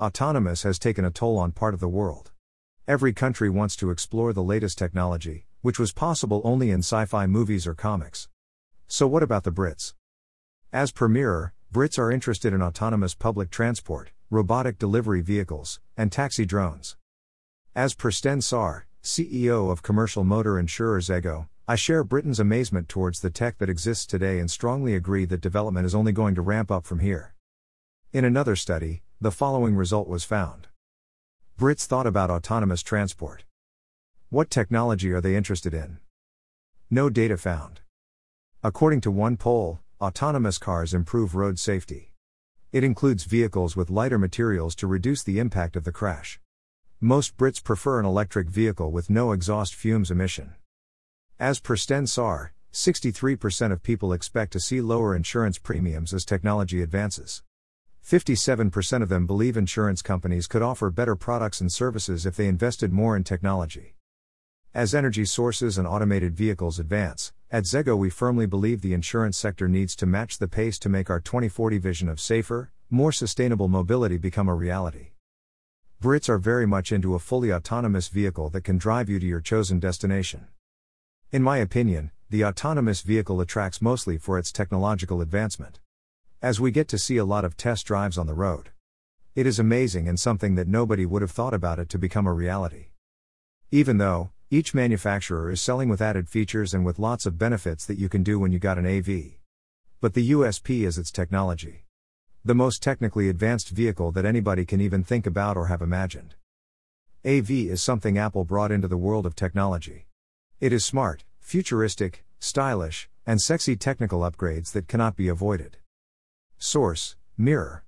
autonomous has taken a toll on part of the world. Every country wants to explore the latest technology, which was possible only in sci fi movies or comics. So, what about the Brits? As per Mirror, Brits are interested in autonomous public transport, robotic delivery vehicles, and taxi drones. As per Sten Saar, CEO of commercial motor insurer Zego, I share Britain's amazement towards the tech that exists today and strongly agree that development is only going to ramp up from here. In another study, the following result was found Brits thought about autonomous transport. What technology are they interested in? No data found. According to one poll, autonomous cars improve road safety. It includes vehicles with lighter materials to reduce the impact of the crash. Most Brits prefer an electric vehicle with no exhaust fumes emission. As per Sten Saar, 63% of people expect to see lower insurance premiums as technology advances. 57% of them believe insurance companies could offer better products and services if they invested more in technology. As energy sources and automated vehicles advance, at Zego we firmly believe the insurance sector needs to match the pace to make our 2040 vision of safer, more sustainable mobility become a reality. Brits are very much into a fully autonomous vehicle that can drive you to your chosen destination. In my opinion, the autonomous vehicle attracts mostly for its technological advancement. As we get to see a lot of test drives on the road. It is amazing and something that nobody would have thought about it to become a reality. Even though, each manufacturer is selling with added features and with lots of benefits that you can do when you got an AV. But the USP is its technology. The most technically advanced vehicle that anybody can even think about or have imagined. AV is something Apple brought into the world of technology. It is smart, futuristic, stylish, and sexy technical upgrades that cannot be avoided. Source Mirror